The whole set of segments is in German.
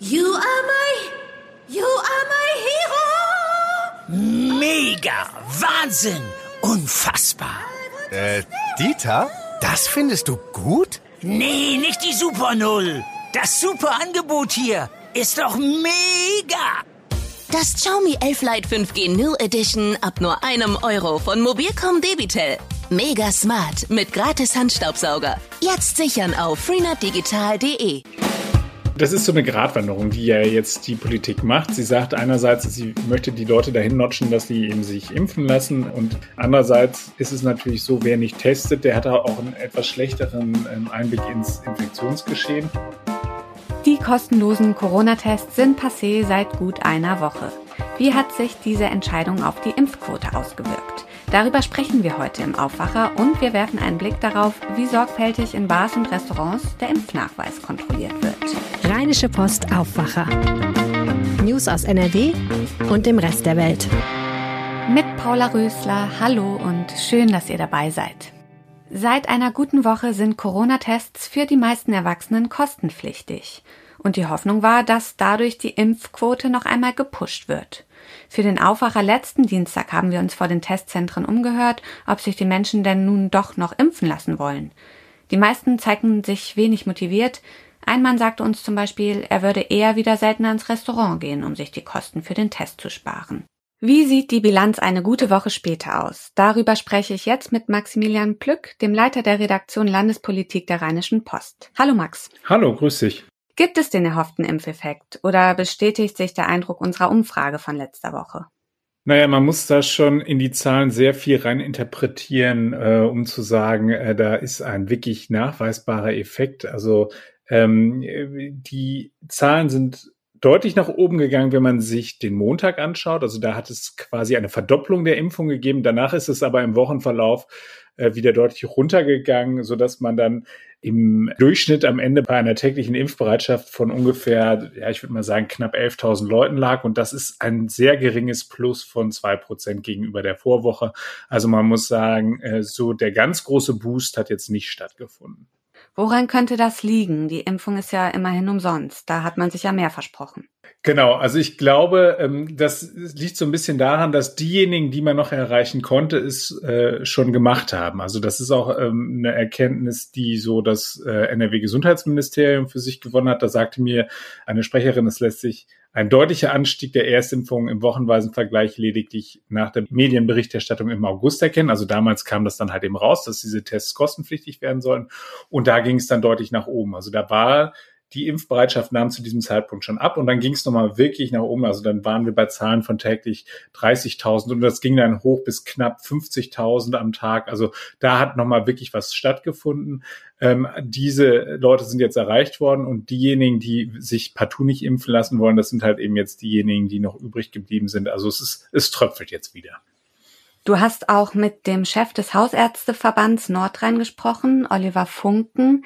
You are my, you are my hero. Mega, Wahnsinn, unfassbar. Äh, Dieter, das findest du gut? Nee, nicht die Super Null. Das super Angebot hier ist doch mega. Das Xiaomi 11 Lite 5G New Edition ab nur einem Euro von Mobilcom Debitel. Mega smart mit gratis Handstaubsauger. Jetzt sichern auf freenetdigital.de. Das ist so eine Gratwanderung, die ja jetzt die Politik macht. Sie sagt einerseits, sie möchte die Leute dahin notchen, dass sie eben sich impfen lassen und andererseits ist es natürlich so, wer nicht testet, der hat auch einen etwas schlechteren ähm, Einblick ins Infektionsgeschehen. Die kostenlosen Corona-Tests sind passé seit gut einer Woche. Wie hat sich diese Entscheidung auf die Impfquote ausgewirkt? Darüber sprechen wir heute im Aufwacher und wir werfen einen Blick darauf, wie sorgfältig in Bars und Restaurants der Impfnachweis kontrolliert wird. Rheinische Post Aufwacher. News aus NRW und dem Rest der Welt. Mit Paula Rösler, hallo und schön, dass ihr dabei seid. Seit einer guten Woche sind Corona-Tests für die meisten Erwachsenen kostenpflichtig. Und die Hoffnung war, dass dadurch die Impfquote noch einmal gepusht wird. Für den Aufwacher letzten Dienstag haben wir uns vor den Testzentren umgehört, ob sich die Menschen denn nun doch noch impfen lassen wollen. Die meisten zeigten sich wenig motiviert. Ein Mann sagte uns zum Beispiel, er würde eher wieder seltener ins Restaurant gehen, um sich die Kosten für den Test zu sparen. Wie sieht die Bilanz eine gute Woche später aus? Darüber spreche ich jetzt mit Maximilian Plück, dem Leiter der Redaktion Landespolitik der Rheinischen Post. Hallo Max. Hallo, grüß dich. Gibt es den erhofften Impfeffekt oder bestätigt sich der Eindruck unserer Umfrage von letzter Woche? Naja, man muss da schon in die Zahlen sehr viel rein interpretieren, äh, um zu sagen, äh, da ist ein wirklich nachweisbarer Effekt. Also ähm, die Zahlen sind deutlich nach oben gegangen, wenn man sich den Montag anschaut. Also da hat es quasi eine Verdopplung der Impfung gegeben. Danach ist es aber im Wochenverlauf äh, wieder deutlich runtergegangen, so dass man dann im Durchschnitt am Ende bei einer täglichen Impfbereitschaft von ungefähr, ja, ich würde mal sagen, knapp 11.000 Leuten lag. Und das ist ein sehr geringes Plus von zwei Prozent gegenüber der Vorwoche. Also man muss sagen, äh, so der ganz große Boost hat jetzt nicht stattgefunden. Woran könnte das liegen? Die Impfung ist ja immerhin umsonst. Da hat man sich ja mehr versprochen. Genau, also ich glaube, ähm, das liegt so ein bisschen daran, dass diejenigen, die man noch erreichen konnte, es äh, schon gemacht haben. Also das ist auch ähm, eine Erkenntnis, die so das äh, NRW-Gesundheitsministerium für sich gewonnen hat. Da sagte mir eine Sprecherin, es lässt sich ein deutlicher Anstieg der Erstimpfungen im wochenweisen Vergleich lediglich nach der Medienberichterstattung im August erkennen. Also damals kam das dann halt eben raus, dass diese Tests kostenpflichtig werden sollen. Und da ging es dann deutlich nach oben. Also da war die Impfbereitschaft nahm zu diesem Zeitpunkt schon ab und dann ging es nochmal wirklich nach oben. Also dann waren wir bei Zahlen von täglich 30.000 und das ging dann hoch bis knapp 50.000 am Tag. Also da hat nochmal wirklich was stattgefunden. Ähm, diese Leute sind jetzt erreicht worden und diejenigen, die sich partout nicht impfen lassen wollen, das sind halt eben jetzt diejenigen, die noch übrig geblieben sind. Also es ist, es tröpfelt jetzt wieder. Du hast auch mit dem Chef des Hausärzteverbands Nordrhein gesprochen, Oliver Funken.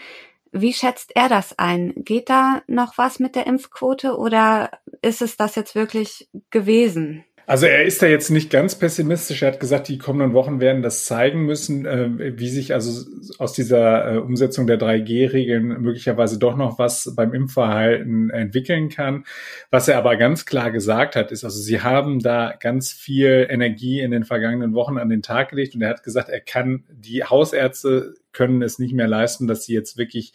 Wie schätzt er das ein? Geht da noch was mit der Impfquote oder ist es das jetzt wirklich gewesen? Also er ist da jetzt nicht ganz pessimistisch. Er hat gesagt, die kommenden Wochen werden das zeigen müssen, äh, wie sich also aus dieser äh, Umsetzung der 3G-Regeln möglicherweise doch noch was beim Impfverhalten entwickeln kann. Was er aber ganz klar gesagt hat, ist, also sie haben da ganz viel Energie in den vergangenen Wochen an den Tag gelegt und er hat gesagt, er kann, die Hausärzte können es nicht mehr leisten, dass sie jetzt wirklich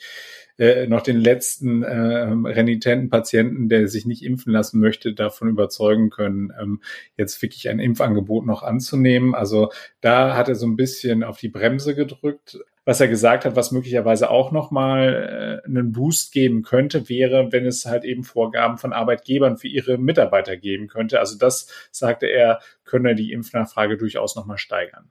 äh, noch den letzten äh, renitenten Patienten, der sich nicht impfen lassen möchte, davon überzeugen können, ähm, jetzt wirklich ein Impfangebot noch anzunehmen. Also da hat er so ein bisschen auf die Bremse gedrückt. Was er gesagt hat, was möglicherweise auch nochmal äh, einen Boost geben könnte, wäre, wenn es halt eben Vorgaben von Arbeitgebern für ihre Mitarbeiter geben könnte. Also das, sagte er, könne die Impfnachfrage durchaus nochmal steigern.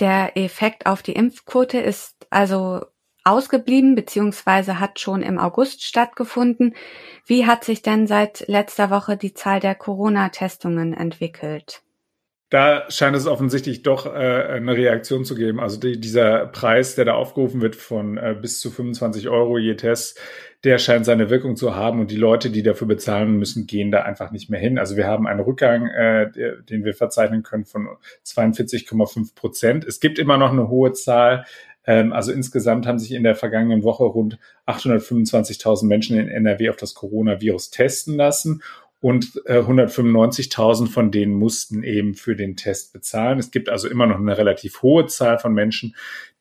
Der Effekt auf die Impfquote ist also ausgeblieben beziehungsweise hat schon im August stattgefunden. Wie hat sich denn seit letzter Woche die Zahl der Corona-Testungen entwickelt? Da scheint es offensichtlich doch äh, eine Reaktion zu geben. Also die, dieser Preis, der da aufgerufen wird von äh, bis zu 25 Euro je Test, der scheint seine Wirkung zu haben und die Leute, die dafür bezahlen müssen, gehen da einfach nicht mehr hin. Also wir haben einen Rückgang, äh, den wir verzeichnen können von 42,5 Prozent. Es gibt immer noch eine hohe Zahl also insgesamt haben sich in der vergangenen Woche rund 825.000 Menschen in NRW auf das Coronavirus testen lassen und äh, 195.000 von denen mussten eben für den Test bezahlen. Es gibt also immer noch eine relativ hohe Zahl von Menschen,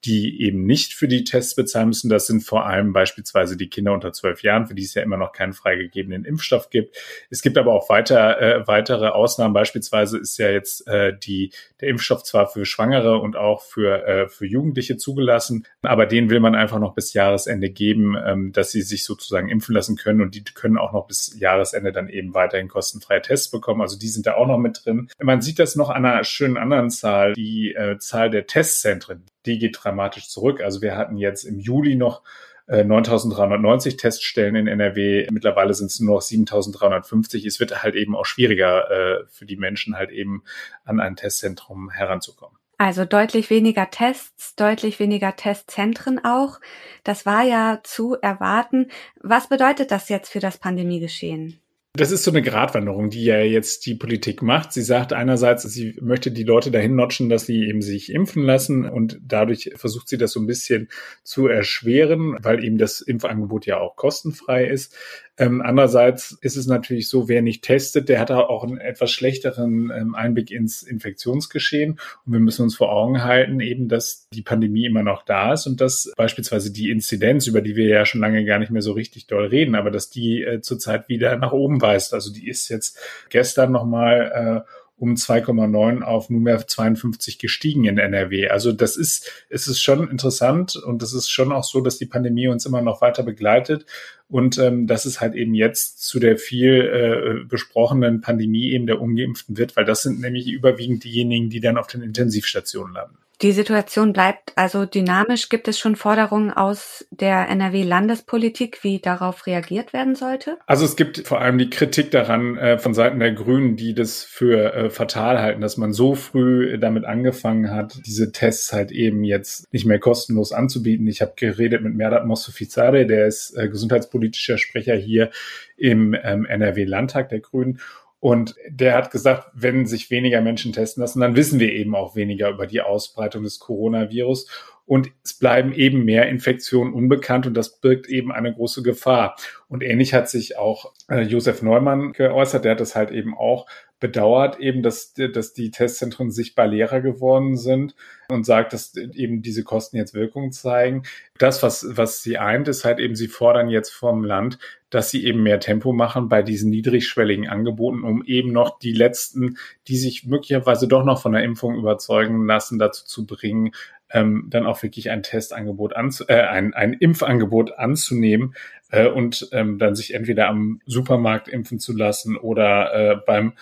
die eben nicht für die Tests bezahlen müssen. Das sind vor allem beispielsweise die Kinder unter zwölf Jahren, für die es ja immer noch keinen freigegebenen Impfstoff gibt. Es gibt aber auch weiter, äh, weitere Ausnahmen. Beispielsweise ist ja jetzt äh, die, der Impfstoff zwar für Schwangere und auch für, äh, für Jugendliche zugelassen, aber den will man einfach noch bis Jahresende geben, ähm, dass sie sich sozusagen impfen lassen können und die können auch noch bis Jahresende dann eben weiterhin kostenfreie Tests bekommen. Also die sind da auch noch mit drin. Man sieht das noch an einer schönen anderen Zahl, die äh, Zahl der Testzentren die geht dramatisch zurück. Also wir hatten jetzt im Juli noch 9.390 äh, Teststellen in NRW. Mittlerweile sind es nur noch 7.350. Es wird halt eben auch schwieriger äh, für die Menschen halt eben an ein Testzentrum heranzukommen. Also deutlich weniger Tests, deutlich weniger Testzentren auch. Das war ja zu erwarten. Was bedeutet das jetzt für das Pandemiegeschehen? Das ist so eine Gratwanderung, die ja jetzt die Politik macht. Sie sagt einerseits, sie möchte die Leute dahin notchen, dass sie eben sich impfen lassen und dadurch versucht sie das so ein bisschen zu erschweren, weil eben das Impfangebot ja auch kostenfrei ist. Ähm, andererseits ist es natürlich so, wer nicht testet, der hat auch einen etwas schlechteren ähm, Einblick ins Infektionsgeschehen. Und wir müssen uns vor Augen halten, eben, dass die Pandemie immer noch da ist und dass beispielsweise die Inzidenz, über die wir ja schon lange gar nicht mehr so richtig doll reden, aber dass die äh, zurzeit wieder nach oben weist. Also die ist jetzt gestern nochmal äh, um 2,9 auf nunmehr 52 gestiegen in NRW. Also das ist, es ist schon interessant und es ist schon auch so, dass die Pandemie uns immer noch weiter begleitet und ähm, dass es halt eben jetzt zu der viel äh, besprochenen Pandemie eben der Ungeimpften wird, weil das sind nämlich überwiegend diejenigen, die dann auf den Intensivstationen landen. Die Situation bleibt also dynamisch. Gibt es schon Forderungen aus der NRW-Landespolitik, wie darauf reagiert werden sollte? Also es gibt vor allem die Kritik daran äh, von Seiten der Grünen, die das für äh, fatal halten, dass man so früh damit angefangen hat, diese Tests halt eben jetzt nicht mehr kostenlos anzubieten. Ich habe geredet mit Merdat Mostofizade, der ist äh, gesundheitspolitischer Sprecher hier im ähm, NRW-Landtag der Grünen. Und der hat gesagt, wenn sich weniger Menschen testen lassen, dann wissen wir eben auch weniger über die Ausbreitung des Coronavirus. Und es bleiben eben mehr Infektionen unbekannt und das birgt eben eine große Gefahr. Und ähnlich hat sich auch äh, Josef Neumann geäußert. Der hat das halt eben auch bedauert eben, dass, dass die Testzentren sichtbar leerer geworden sind und sagt, dass eben diese Kosten jetzt Wirkung zeigen. Das, was, was sie eint, ist halt eben, sie fordern jetzt vom Land, dass sie eben mehr Tempo machen bei diesen niedrigschwelligen Angeboten, um eben noch die letzten, die sich möglicherweise doch noch von der Impfung überzeugen lassen, dazu zu bringen, ähm, dann auch wirklich ein Testangebot anzu äh, ein, ein Impfangebot anzunehmen äh, und ähm, dann sich entweder am Supermarkt impfen zu lassen oder äh, beim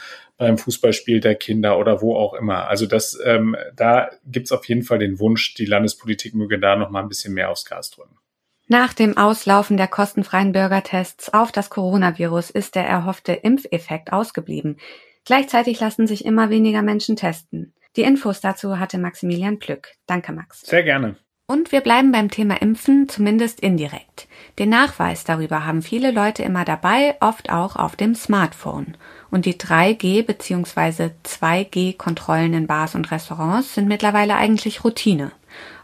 beim Fußballspiel der Kinder oder wo auch immer. Also das, ähm, da gibt's auf jeden Fall den Wunsch, die Landespolitik möge da noch mal ein bisschen mehr aufs Gas drücken. Nach dem Auslaufen der kostenfreien Bürgertests auf das Coronavirus ist der erhoffte Impfeffekt ausgeblieben. Gleichzeitig lassen sich immer weniger Menschen testen. Die Infos dazu hatte Maximilian Plück. Danke, Max. Sehr gerne. Und wir bleiben beim Thema Impfen, zumindest indirekt. Den Nachweis darüber haben viele Leute immer dabei, oft auch auf dem Smartphone. Und die 3G bzw. 2G-Kontrollen in Bars und Restaurants sind mittlerweile eigentlich Routine.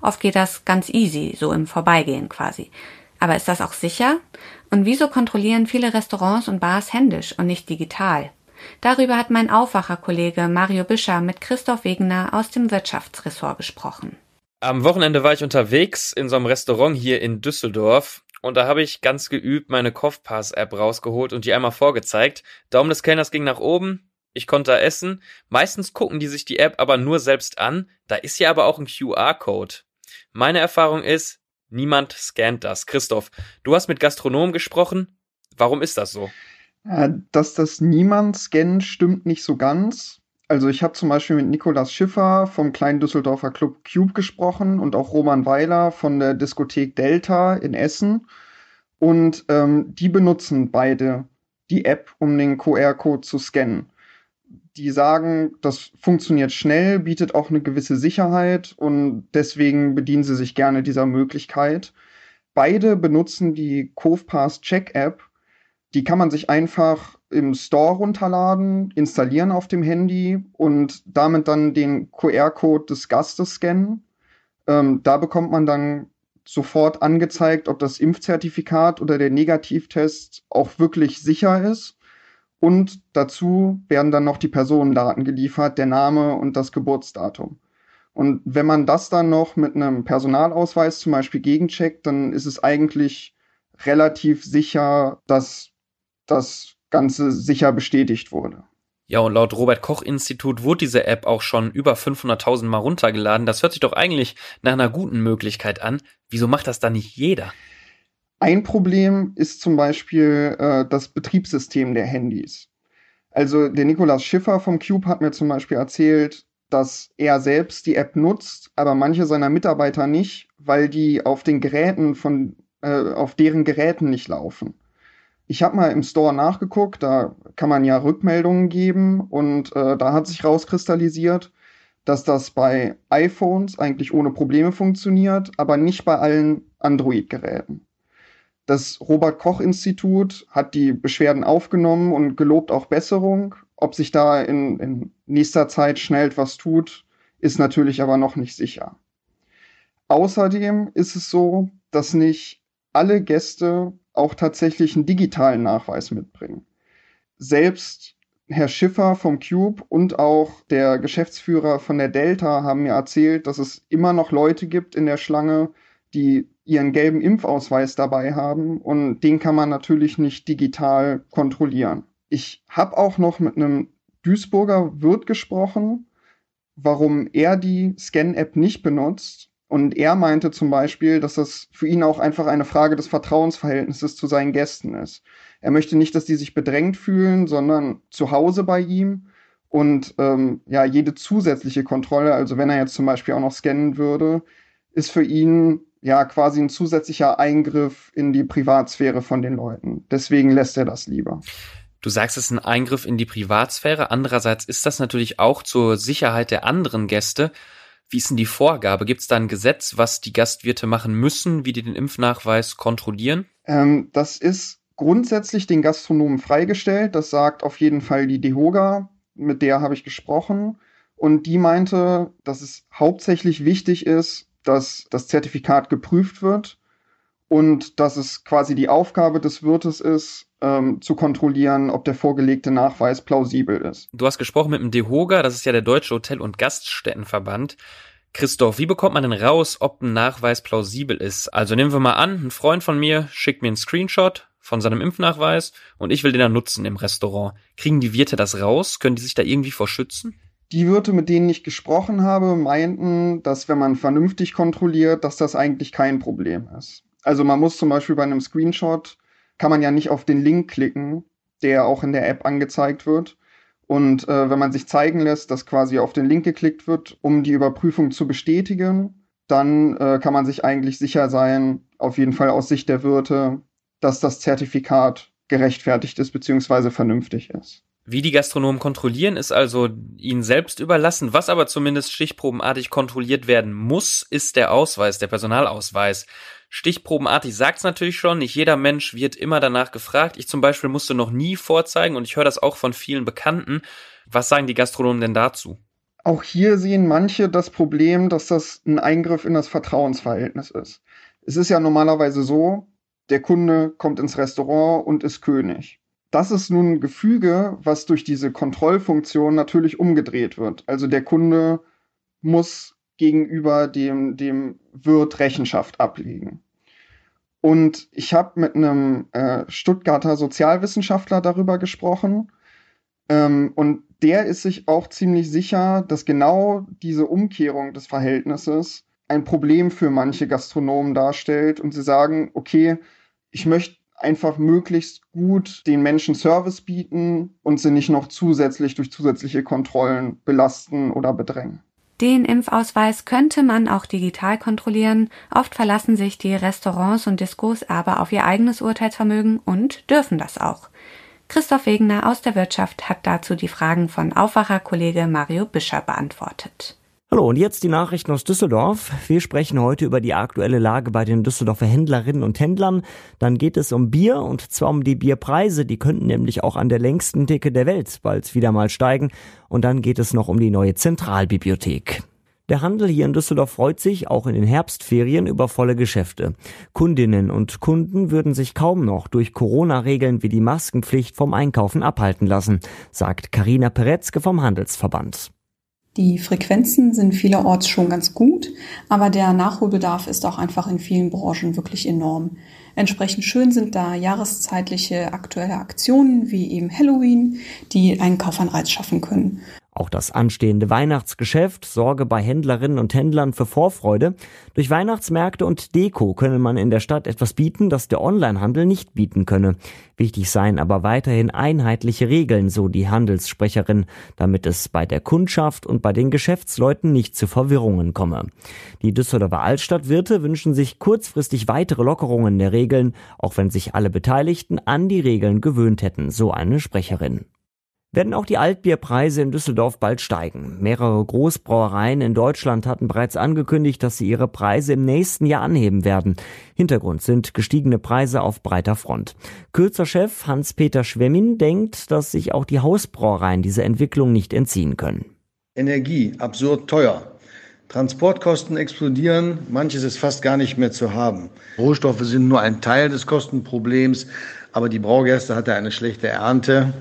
Oft geht das ganz easy, so im Vorbeigehen quasi. Aber ist das auch sicher? Und wieso kontrollieren viele Restaurants und Bars händisch und nicht digital? Darüber hat mein Aufwacherkollege Mario Büscher mit Christoph Wegener aus dem Wirtschaftsressort gesprochen. Am Wochenende war ich unterwegs in so einem Restaurant hier in Düsseldorf und da habe ich ganz geübt meine Kopfpass-App rausgeholt und die einmal vorgezeigt. Daumen des Kellners ging nach oben, ich konnte da essen. Meistens gucken die sich die App aber nur selbst an. Da ist ja aber auch ein QR-Code. Meine Erfahrung ist, niemand scannt das. Christoph, du hast mit Gastronomen gesprochen. Warum ist das so? Äh, dass das niemand scannt, stimmt nicht so ganz. Also ich habe zum Beispiel mit Nikolas Schiffer vom kleinen Düsseldorfer Club Cube gesprochen und auch Roman Weiler von der Diskothek Delta in Essen. Und ähm, die benutzen beide die App, um den QR-Code zu scannen. Die sagen, das funktioniert schnell, bietet auch eine gewisse Sicherheit und deswegen bedienen sie sich gerne dieser Möglichkeit. Beide benutzen die CovePass Check App. Die kann man sich einfach im Store runterladen, installieren auf dem Handy und damit dann den QR-Code des Gastes scannen. Ähm, da bekommt man dann sofort angezeigt, ob das Impfzertifikat oder der Negativtest auch wirklich sicher ist. Und dazu werden dann noch die Personendaten geliefert, der Name und das Geburtsdatum. Und wenn man das dann noch mit einem Personalausweis zum Beispiel gegencheckt, dann ist es eigentlich relativ sicher, dass das Ganze sicher bestätigt wurde. Ja, und laut Robert Koch Institut wurde diese App auch schon über 500.000 Mal runtergeladen. Das hört sich doch eigentlich nach einer guten Möglichkeit an. Wieso macht das dann nicht jeder? Ein Problem ist zum Beispiel äh, das Betriebssystem der Handys. Also der Nikolaus Schiffer vom Cube hat mir zum Beispiel erzählt, dass er selbst die App nutzt, aber manche seiner Mitarbeiter nicht, weil die auf den Geräten von, äh, auf deren Geräten nicht laufen. Ich habe mal im Store nachgeguckt, da kann man ja Rückmeldungen geben und äh, da hat sich rauskristallisiert, dass das bei iPhones eigentlich ohne Probleme funktioniert, aber nicht bei allen Android-Geräten. Das Robert Koch Institut hat die Beschwerden aufgenommen und gelobt auch Besserung. Ob sich da in, in nächster Zeit schnell etwas tut, ist natürlich aber noch nicht sicher. Außerdem ist es so, dass nicht alle Gäste auch tatsächlich einen digitalen Nachweis mitbringen. Selbst Herr Schiffer vom Cube und auch der Geschäftsführer von der Delta haben mir erzählt, dass es immer noch Leute gibt in der Schlange, die ihren gelben Impfausweis dabei haben und den kann man natürlich nicht digital kontrollieren. Ich habe auch noch mit einem Duisburger Wirt gesprochen, warum er die Scan-App nicht benutzt und er meinte zum Beispiel, dass das für ihn auch einfach eine Frage des Vertrauensverhältnisses zu seinen Gästen ist. Er möchte nicht, dass die sich bedrängt fühlen, sondern zu Hause bei ihm. Und ähm, ja, jede zusätzliche Kontrolle, also wenn er jetzt zum Beispiel auch noch scannen würde, ist für ihn ja quasi ein zusätzlicher Eingriff in die Privatsphäre von den Leuten. Deswegen lässt er das lieber. Du sagst, es ist ein Eingriff in die Privatsphäre. Andererseits ist das natürlich auch zur Sicherheit der anderen Gäste. Wie ist denn die Vorgabe? Gibt es da ein Gesetz, was die Gastwirte machen müssen, wie die den Impfnachweis kontrollieren? Ähm, das ist grundsätzlich den Gastronomen freigestellt. Das sagt auf jeden Fall die DEHOGA, mit der habe ich gesprochen. Und die meinte, dass es hauptsächlich wichtig ist, dass das Zertifikat geprüft wird und dass es quasi die Aufgabe des Wirtes ist, ähm, zu kontrollieren, ob der vorgelegte Nachweis plausibel ist. Du hast gesprochen mit dem DEHOGA, das ist ja der Deutsche Hotel- und Gaststättenverband. Christoph, wie bekommt man denn raus, ob ein Nachweis plausibel ist? Also nehmen wir mal an, ein Freund von mir schickt mir einen Screenshot von seinem Impfnachweis und ich will den dann nutzen im Restaurant. Kriegen die Wirte das raus? Können die sich da irgendwie vor schützen? Die Wirte, mit denen ich gesprochen habe, meinten, dass wenn man vernünftig kontrolliert, dass das eigentlich kein Problem ist. Also man muss zum Beispiel bei einem Screenshot kann man ja nicht auf den Link klicken, der auch in der App angezeigt wird. Und äh, wenn man sich zeigen lässt, dass quasi auf den Link geklickt wird, um die Überprüfung zu bestätigen, dann äh, kann man sich eigentlich sicher sein, auf jeden Fall aus Sicht der Wirte, dass das Zertifikat gerechtfertigt ist bzw. vernünftig ist. Wie die Gastronomen kontrollieren, ist also ihnen selbst überlassen. Was aber zumindest stichprobenartig kontrolliert werden muss, ist der Ausweis, der Personalausweis. Stichprobenartig sagt's natürlich schon, nicht jeder Mensch wird immer danach gefragt. Ich zum Beispiel musste noch nie vorzeigen und ich höre das auch von vielen Bekannten. Was sagen die Gastronomen denn dazu? Auch hier sehen manche das Problem, dass das ein Eingriff in das Vertrauensverhältnis ist. Es ist ja normalerweise so, der Kunde kommt ins Restaurant und ist König das ist nun ein Gefüge, was durch diese Kontrollfunktion natürlich umgedreht wird. Also der Kunde muss gegenüber dem, dem Wirt Rechenschaft ablegen. Und ich habe mit einem äh, Stuttgarter Sozialwissenschaftler darüber gesprochen. Ähm, und der ist sich auch ziemlich sicher, dass genau diese Umkehrung des Verhältnisses ein Problem für manche Gastronomen darstellt. Und sie sagen, okay, ich möchte einfach möglichst gut den Menschen Service bieten und sie nicht noch zusätzlich durch zusätzliche Kontrollen belasten oder bedrängen. Den Impfausweis könnte man auch digital kontrollieren. Oft verlassen sich die Restaurants und Diskos aber auf ihr eigenes Urteilsvermögen und dürfen das auch. Christoph Wegener aus der Wirtschaft hat dazu die Fragen von Aufwacherkollege Mario Bischer beantwortet. Hallo und jetzt die Nachrichten aus Düsseldorf. Wir sprechen heute über die aktuelle Lage bei den Düsseldorfer Händlerinnen und Händlern. Dann geht es um Bier und zwar um die Bierpreise. Die könnten nämlich auch an der längsten Decke der Welt bald wieder mal steigen. Und dann geht es noch um die neue Zentralbibliothek. Der Handel hier in Düsseldorf freut sich auch in den Herbstferien über volle Geschäfte. Kundinnen und Kunden würden sich kaum noch durch Corona-Regeln wie die Maskenpflicht vom Einkaufen abhalten lassen, sagt Karina Peretzke vom Handelsverband. Die Frequenzen sind vielerorts schon ganz gut, aber der Nachholbedarf ist auch einfach in vielen Branchen wirklich enorm. Entsprechend schön sind da jahreszeitliche aktuelle Aktionen wie eben Halloween, die einen Kaufanreiz schaffen können. Auch das anstehende Weihnachtsgeschäft sorge bei Händlerinnen und Händlern für Vorfreude. Durch Weihnachtsmärkte und Deko könne man in der Stadt etwas bieten, das der Onlinehandel nicht bieten könne. Wichtig seien aber weiterhin einheitliche Regeln, so die Handelssprecherin, damit es bei der Kundschaft und bei den Geschäftsleuten nicht zu Verwirrungen komme. Die Düsseldorfer Altstadtwirte wünschen sich kurzfristig weitere Lockerungen der Regeln, auch wenn sich alle Beteiligten an die Regeln gewöhnt hätten, so eine Sprecherin werden auch die Altbierpreise in Düsseldorf bald steigen. Mehrere Großbrauereien in Deutschland hatten bereits angekündigt, dass sie ihre Preise im nächsten Jahr anheben werden. Hintergrund sind gestiegene Preise auf breiter Front. Kürzer-Chef Hans-Peter Schwemmin denkt, dass sich auch die Hausbrauereien dieser Entwicklung nicht entziehen können. Energie absurd teuer. Transportkosten explodieren, manches ist fast gar nicht mehr zu haben. Rohstoffe sind nur ein Teil des Kostenproblems, aber die Braugerste hatte eine schlechte Ernte.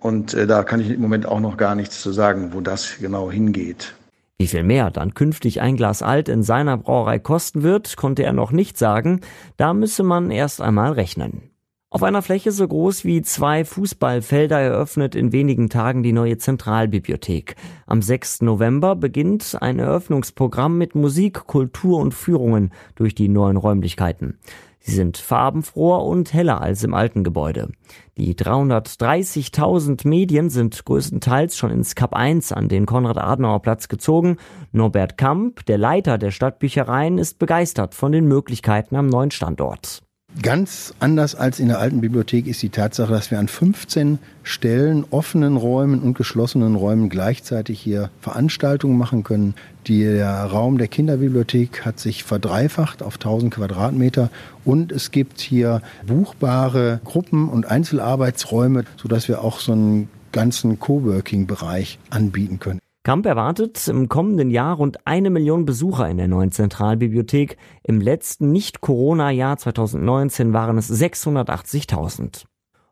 Und äh, da kann ich im Moment auch noch gar nichts zu sagen, wo das genau hingeht. Wie viel mehr dann künftig ein Glas Alt in seiner Brauerei kosten wird, konnte er noch nicht sagen. Da müsse man erst einmal rechnen. Auf einer Fläche so groß wie zwei Fußballfelder eröffnet in wenigen Tagen die neue Zentralbibliothek. Am 6. November beginnt ein Eröffnungsprogramm mit Musik, Kultur und Führungen durch die neuen Räumlichkeiten. Sie sind farbenfroher und heller als im alten Gebäude. Die 330.000 Medien sind größtenteils schon ins Kap 1 an den Konrad-Adenauer-Platz gezogen. Norbert Kamp, der Leiter der Stadtbüchereien, ist begeistert von den Möglichkeiten am neuen Standort. Ganz anders als in der alten Bibliothek ist die Tatsache, dass wir an 15 Stellen, offenen Räumen und geschlossenen Räumen gleichzeitig hier Veranstaltungen machen können. Der Raum der Kinderbibliothek hat sich verdreifacht auf 1000 Quadratmeter und es gibt hier buchbare Gruppen und Einzelarbeitsräume, sodass wir auch so einen ganzen Coworking-Bereich anbieten können. Kamp erwartet im kommenden Jahr rund eine Million Besucher in der neuen Zentralbibliothek. Im letzten Nicht-Corona-Jahr 2019 waren es 680.000.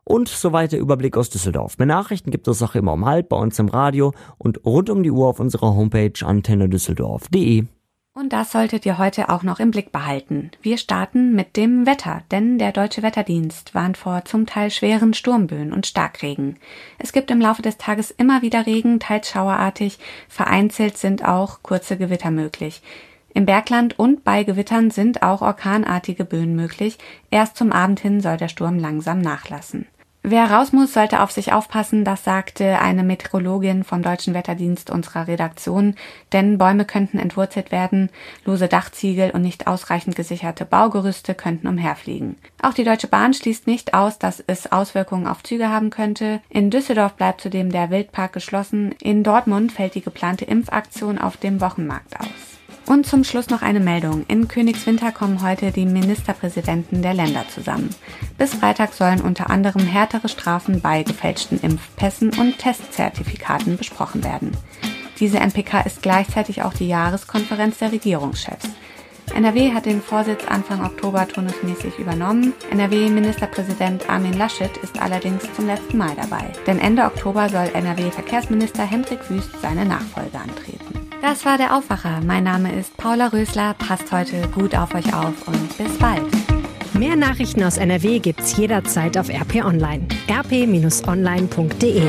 Und soweit der Überblick aus Düsseldorf. Mehr Nachrichten gibt es auch immer um halb bei uns im Radio und rund um die Uhr auf unserer Homepage antennedüsseldorf.de. Und das solltet ihr heute auch noch im Blick behalten. Wir starten mit dem Wetter, denn der Deutsche Wetterdienst warnt vor zum Teil schweren Sturmböen und Starkregen. Es gibt im Laufe des Tages immer wieder Regen, teils schauerartig, vereinzelt sind auch kurze Gewitter möglich. Im Bergland und bei Gewittern sind auch orkanartige Böen möglich. Erst zum Abend hin soll der Sturm langsam nachlassen. Wer raus muss, sollte auf sich aufpassen, das sagte eine Meteorologin vom Deutschen Wetterdienst unserer Redaktion, denn Bäume könnten entwurzelt werden, lose Dachziegel und nicht ausreichend gesicherte Baugerüste könnten umherfliegen. Auch die Deutsche Bahn schließt nicht aus, dass es Auswirkungen auf Züge haben könnte. In Düsseldorf bleibt zudem der Wildpark geschlossen. In Dortmund fällt die geplante Impfaktion auf dem Wochenmarkt aus. Und zum Schluss noch eine Meldung. In Königswinter kommen heute die Ministerpräsidenten der Länder zusammen. Bis Freitag sollen unter anderem härtere Strafen bei gefälschten Impfpässen und Testzertifikaten besprochen werden. Diese NPK ist gleichzeitig auch die Jahreskonferenz der Regierungschefs. NRW hat den Vorsitz Anfang Oktober turnusmäßig übernommen. NRW-Ministerpräsident Armin Laschet ist allerdings zum letzten Mal dabei. Denn Ende Oktober soll NRW-Verkehrsminister Hendrik Wüst seine Nachfolge antreten. Das war der Aufwacher. Mein Name ist Paula Rösler. Passt heute gut auf euch auf und bis bald. Mehr Nachrichten aus NRW gibt's jederzeit auf RP Online. rp-online.de